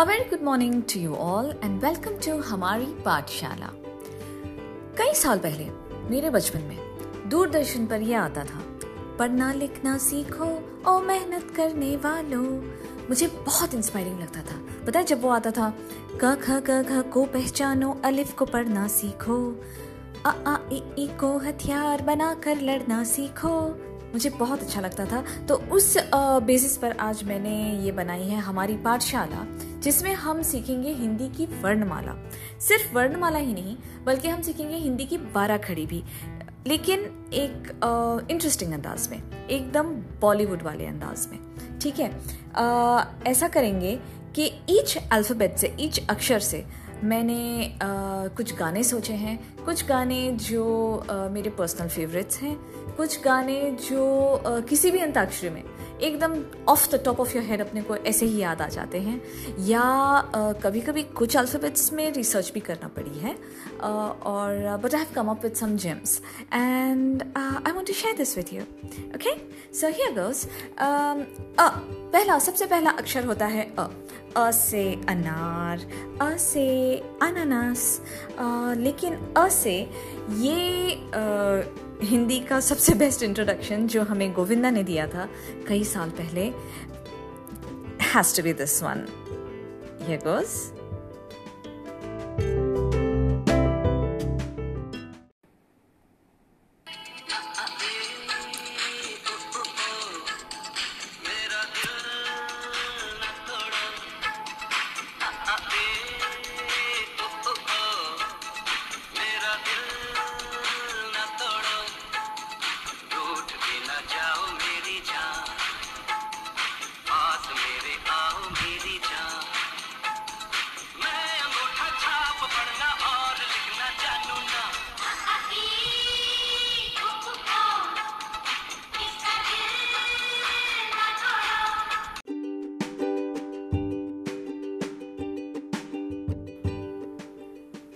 A very good morning to you all and welcome to हमारी पाठशाला। कई साल पहले, मेरे बचपन में, दूरदर्शन पर यह आता था, पढ़ना लिखना सीखो और मेहनत करने वालों। मुझे बहुत इंस्पायरिंग लगता था। पता है जब वो आता था, क, ख, ग, घ को पहचानो, अलिफ को पढ़ना सीखो, अ, आ ई को हथियार बनाकर लड़ना सीखो। मुझे बहुत अच्छा लगता था। तो उस बेसिस पर आज मैंने ये बनाई है हमारी पाठशाला। जिसमें हम सीखेंगे हिंदी की वर्णमाला। सिर्फ़ वर्णमाला ही नहीं बल्कि हम सीखेंगे हिंदी की बारह खड़ी भी। लेकिन एक इंटरेस्टिंग अंदाज में एकदम बॉलीवुड वाले अंदाज में ठीक है? आ, ऐसा करेंगे कि ईच अल्फ़ाबेट से ईच अक्षर से मैंने आ, कुछ गाने सोचे हैं कुछ गाने जो मेरे पर्सनल फेवरेट्स हैं, कुछ गाने जो किसी भी अंताक्षरी में एकदम off the top of your head अपने को ऐसे ही याद आ जाते हैं। या कभी कभी कुछ अल्फ़ाबेट्स में रिसर्च भी करना पड़ी है और but I have come up with some gems and I want to share this with you okay so here goes uh, पहला, सबसे पहला अक्षर होता है अ। अ से अनार, अ से अनानास लेकिन अ से ये आ, हिंदी का सबसे बेस्ट इंट्रोडक्शन जो हमें गोविंदा ने दिया था कई साल पहले has to be this one ये गोज़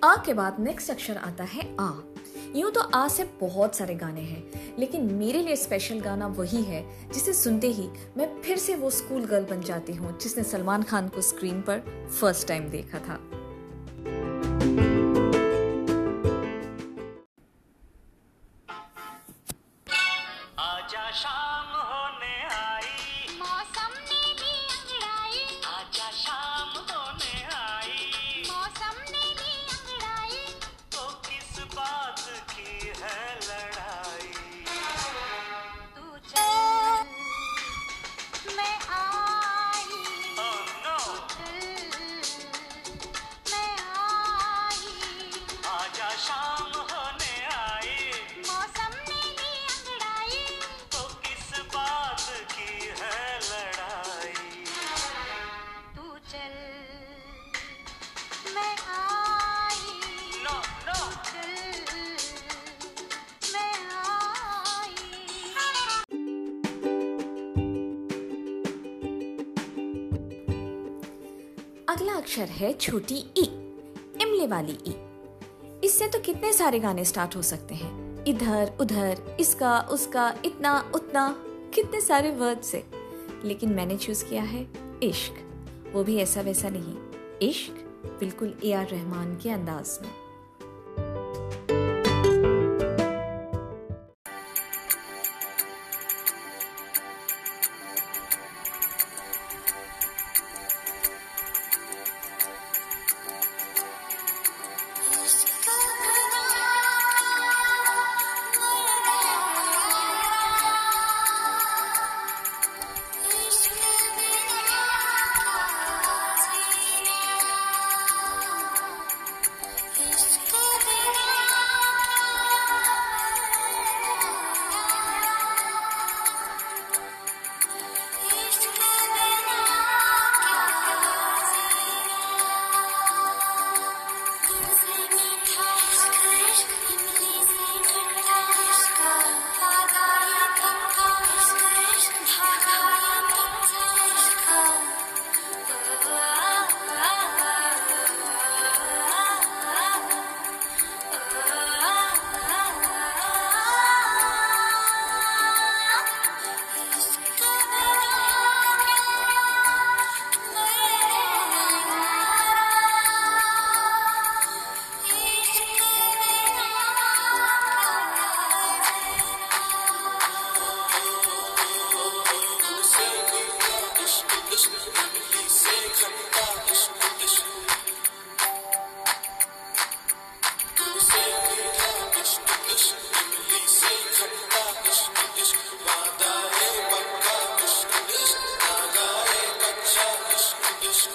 आ के बाद नेक्स्ट अक्षर आता है आ। यूँ तो आ से बहुत सारे गाने हैं, लेकिन मेरे लिए स्पेशल गाना वही है, जिसे सुनते ही मैं फिर से वो स्कूल गर्ल बन जाती हूँ, जिसने सलमान खान को स्क्रीन पर फ़र्स्ट टाइम देखा था। अगला अक्षर है छोटी ई, इमले वाली ई। इससे तो कितने सारे गाने स्टार्ट हो सकते हैं? इधर, उधर, इसका, उसका, इतना, उतना, कितने सारे वर्ड से। लेकिन मैंने चूज़ किया है इश्क। वो भी ऐसा वैसा नहीं। इश्क बिल्कुल ए आर रहमान के अंदाज में। It's,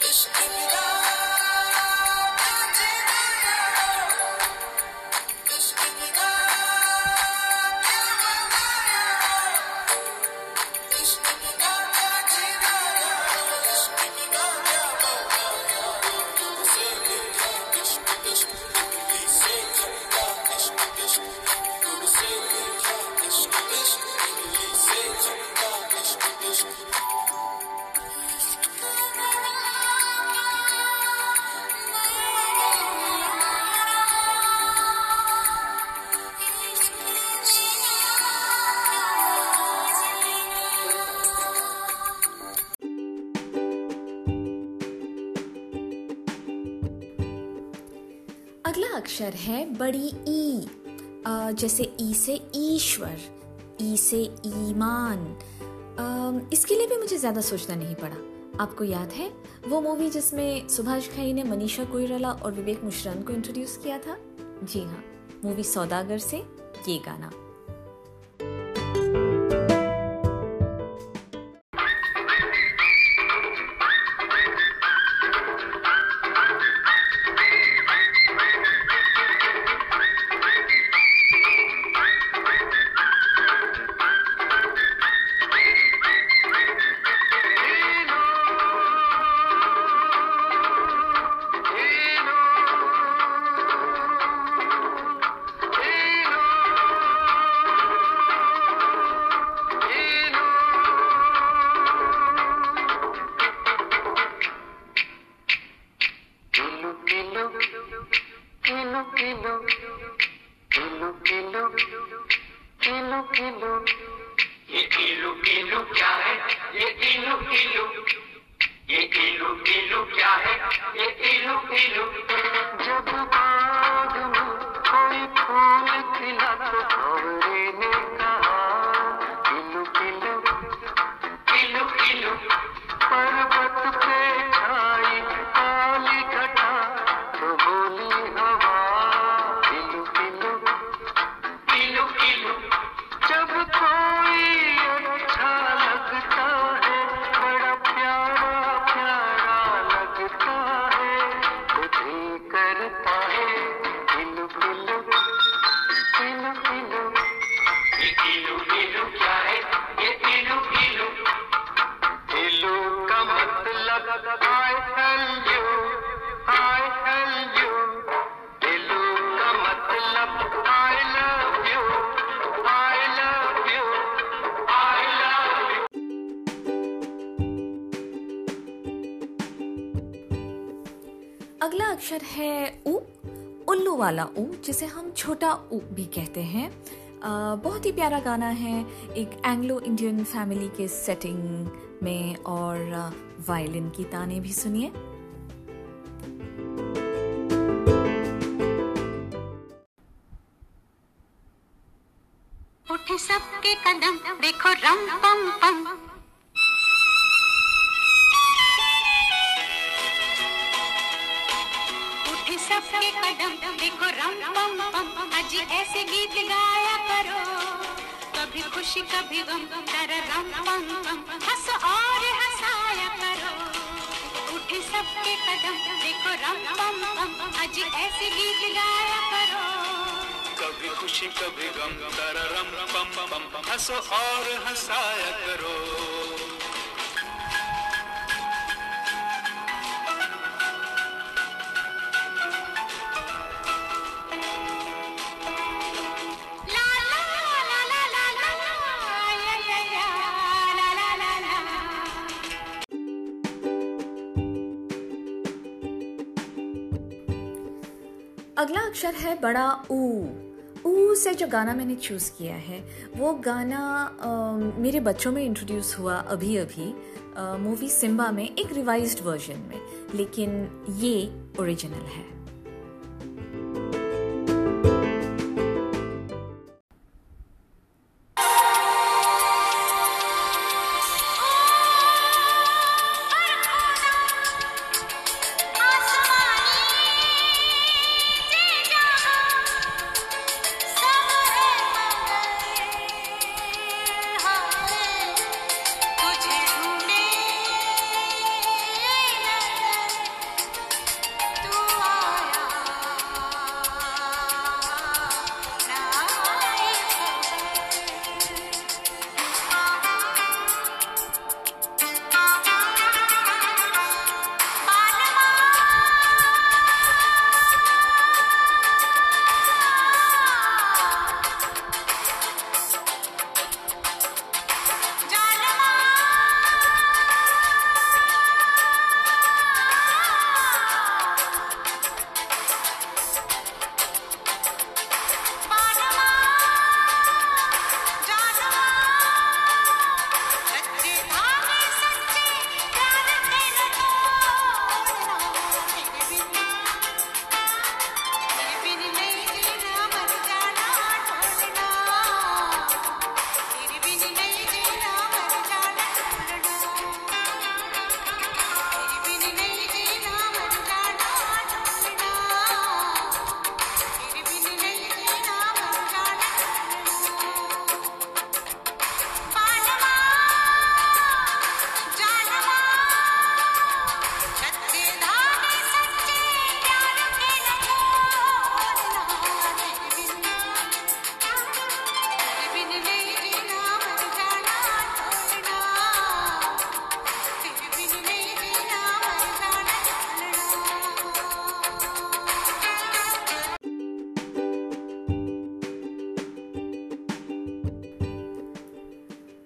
it's, it's, अक्षर है बड़ी ई जैसे ई से ईश्वर, ई से ईमान। इसके लिए भी मुझे ज़्यादा सोचना नहीं पड़ा। आपको याद है, वो मूवी जिसमें सुभाष खाई ने मनीषा कोइराला और विवेक मुशरन को इंट्रोड्यूस किया था? जी हाँ मूवी सौदागर से ये गाना। वाला उ जिसे हम छोटा उ भी कहते हैं। बहुत ही प्यारा गाना है, एक एंग्लो इंडियन फैमिली के सेटिंग में और वायलिन की ताने भी सुनिए। उठे सबके कदम, देखो रम पम पम। सबके कदम देखो, रम पम पम अज ऐसे गीत गाया करो। कभी खुशी, कभी गम तर रम पम पम हंस और हंसाया करो। उठे सबके कदम देखो, रम पम पम अज ऐसे गीत गाया करो। कभी खुशी, कभी गम तर रम पम पम। हंसो और हंसाया करो। अगला अक्षर है बड़ा ऊ। ऊ से जो गाना मैंने चूज़ किया है वो गाना आ, मेरे बच्चों में इंट्रोड्यूस हुआ अभी अभी मूवी सिम्बा में एक रिवाइज्ड वर्जन में लेकिन ये ओरिजिनल है।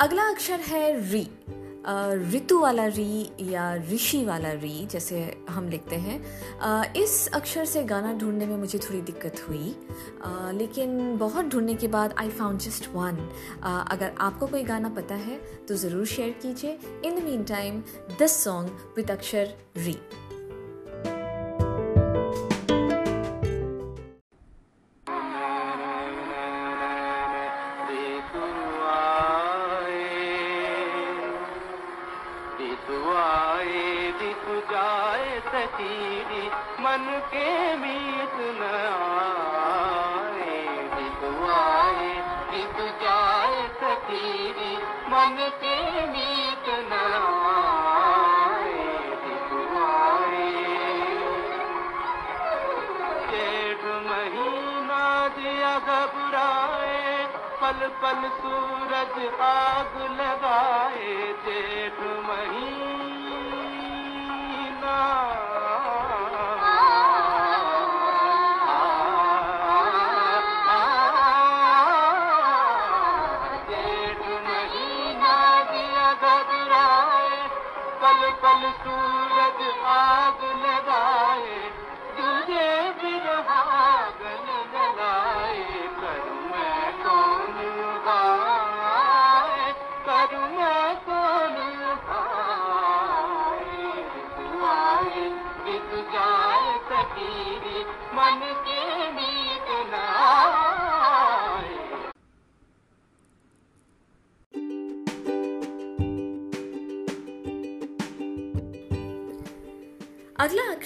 अगला अक्षर है री। ऋतु वाला री या ऋषि वाला री, जैसे हम लिखते हैं। इस अक्षर से गाना ढूँढने में मुझे थोड़ी दिक्कत हुई। लेकिन बहुत ढूँढने के बाद आई फाउंड जस्ट वन अगर आपको कोई गाना पता है तो ज़रूर शेयर कीजिए। In the meantime this song with अक्षर री। सतीरी मन दितु जाए सतीरी मन के मीत न आए दितुआए जेठ महीना घबराए पल पल सूरज आग लगाए जेठ महीना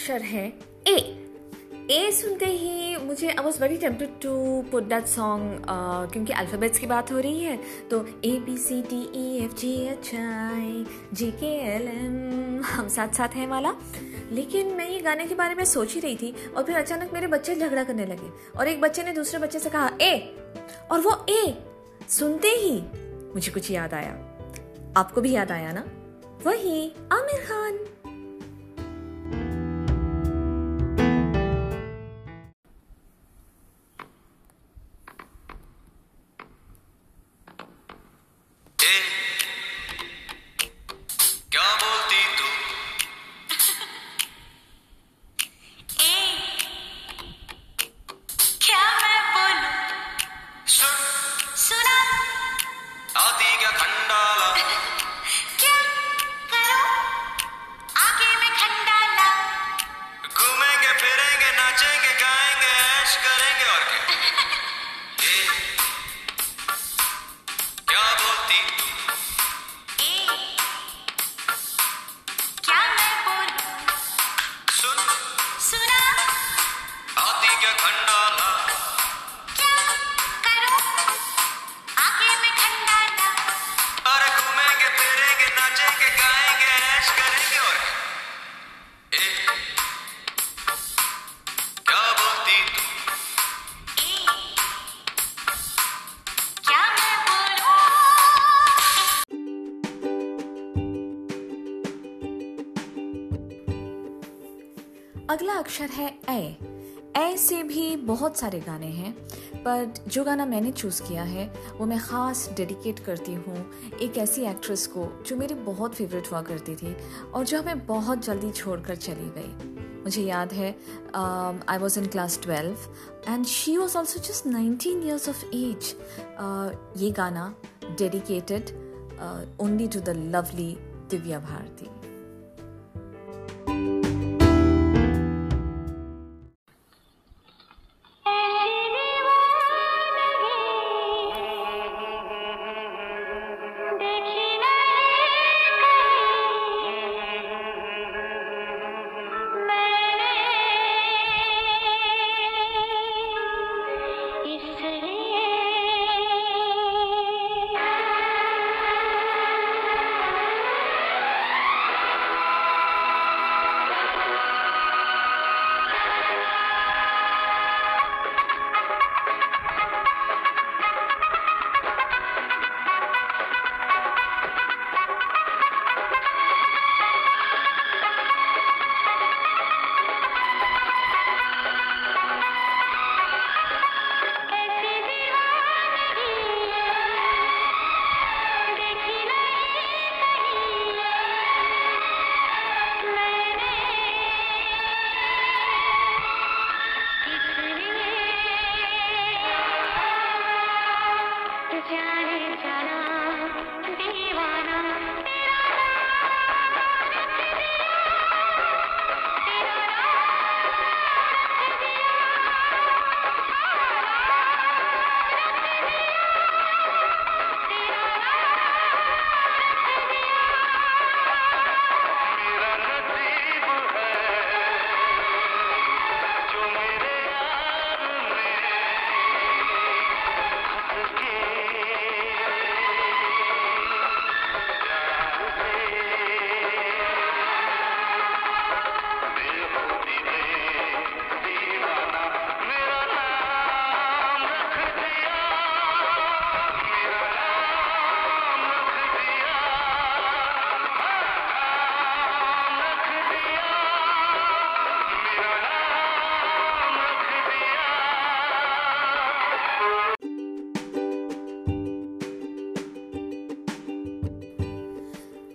अक्षर है. ए ए सुनते ही मुझे I was very tempted to put that song क्योंकि अल्फ़ाबेट्स की बात हो रही है तो A B C D E F G H I J K L M हम साथ साथ हैं वाला. लेकिन मैं ये गाने के बारे में सोच ही रही थी और फिर अचानक मेरे बच्चे झगड़ा करने लगे और एक बच्चे ने दूसरे बच्चे से कहा, ए! और वो ए सुनते ही मुझे कुछ याद आया. आपको भी याद आया ना? वही आमिर खान. अक्षर है ए ए से भी बहुत सारे गाने हैं, पर जो गाना मैंने चूज़ किया है, वो मैं ख़ास डेडिकेट करती हूँ एक ऐसी एक्ट्रेस को जो मेरी बहुत फेवरेट हुआ करती थी और जो हमें बहुत जल्दी छोड़कर चली गई। मुझे याद है I was in class twelve and she was also just nineteen years of age ये गाना dedicated only to the lovely Divya Bharti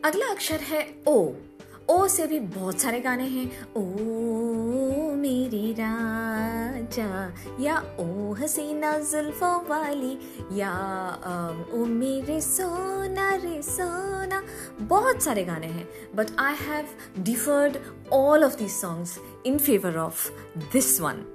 अगला अक्षर है ओ। ओ से भी बहुत सारे गाने हैं। ओ मेरी राजा, या ओ हसीना जुल्फों वाली, या ओ मेरे सोना रे सोना। बहुत सारे गाने हैं। But I have differed all of these songs in favour of this one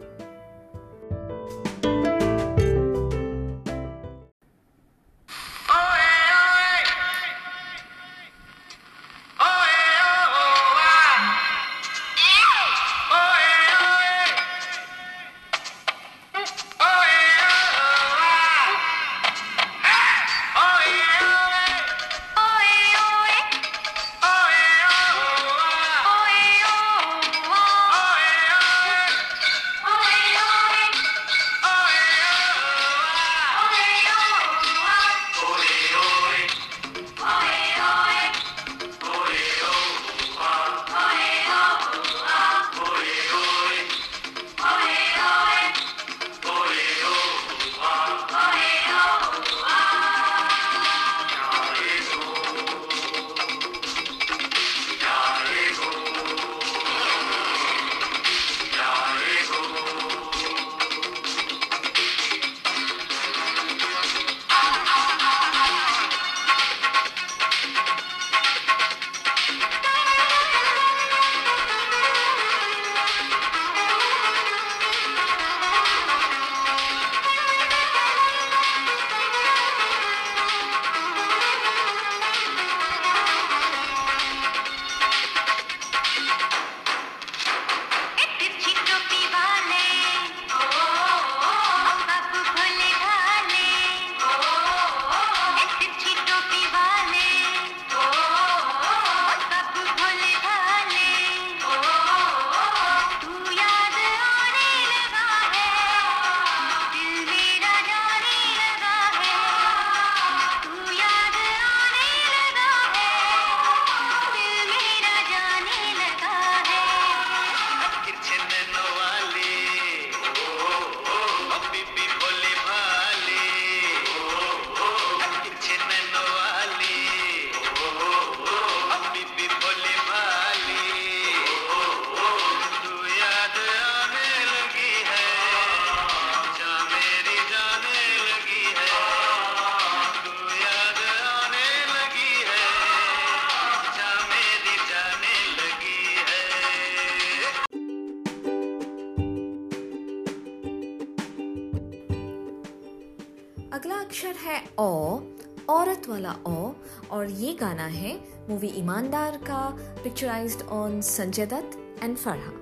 है मूवी ईमानदार का picturised on Sanjay Dutt and Farha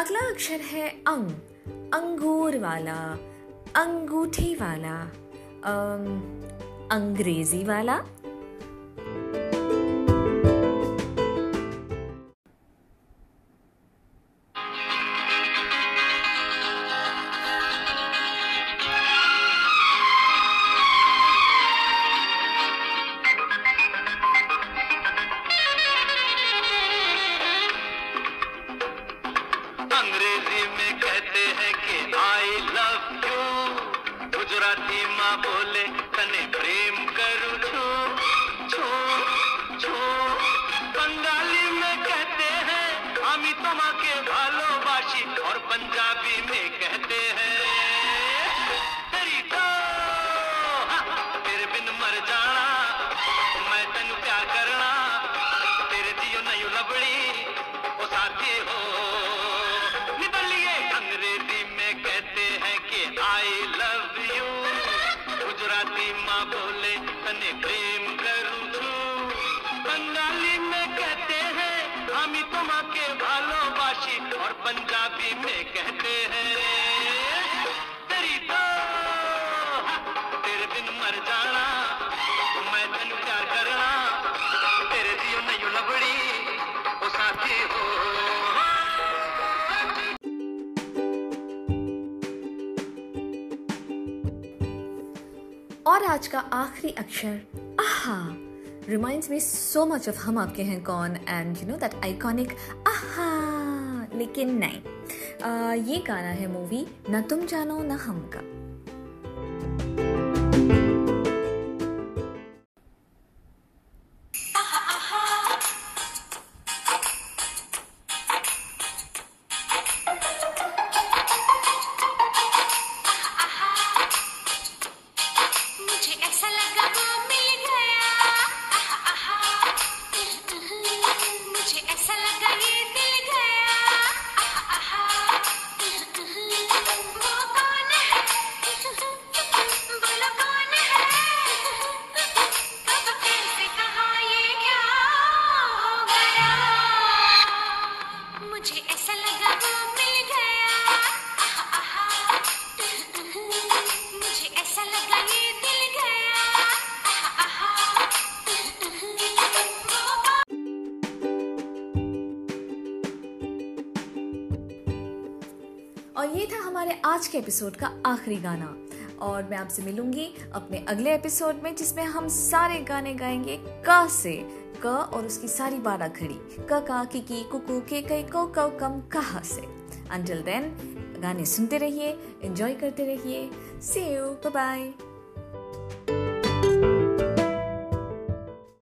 अगला अक्षर है अंग अंगूर वाला अंगूठी वाला अंग्रेज़ी वाला पंजाबी में कह और आज का आखिरी अक्षर आहा। Reminds me so much of Hum Aapke Hain Koun and you know that iconic आहा। लेकिन नहीं। आ, ये गाना है मूवी ना तुम जानो ना हम का एपिसोड का आखिरी गाना। और मैं आपसे मिलूँगी अपने अगले एपिसोड में, जिसमें हम सारे गाने गाएँगे क से। क और उसकी सारी बारह खड़ी क का, की की कुकू के कई को, कौ कम, कहा से। अंटिल देन गाने सुनते रहिए एंजॉय करते रहिए। सी यू बाय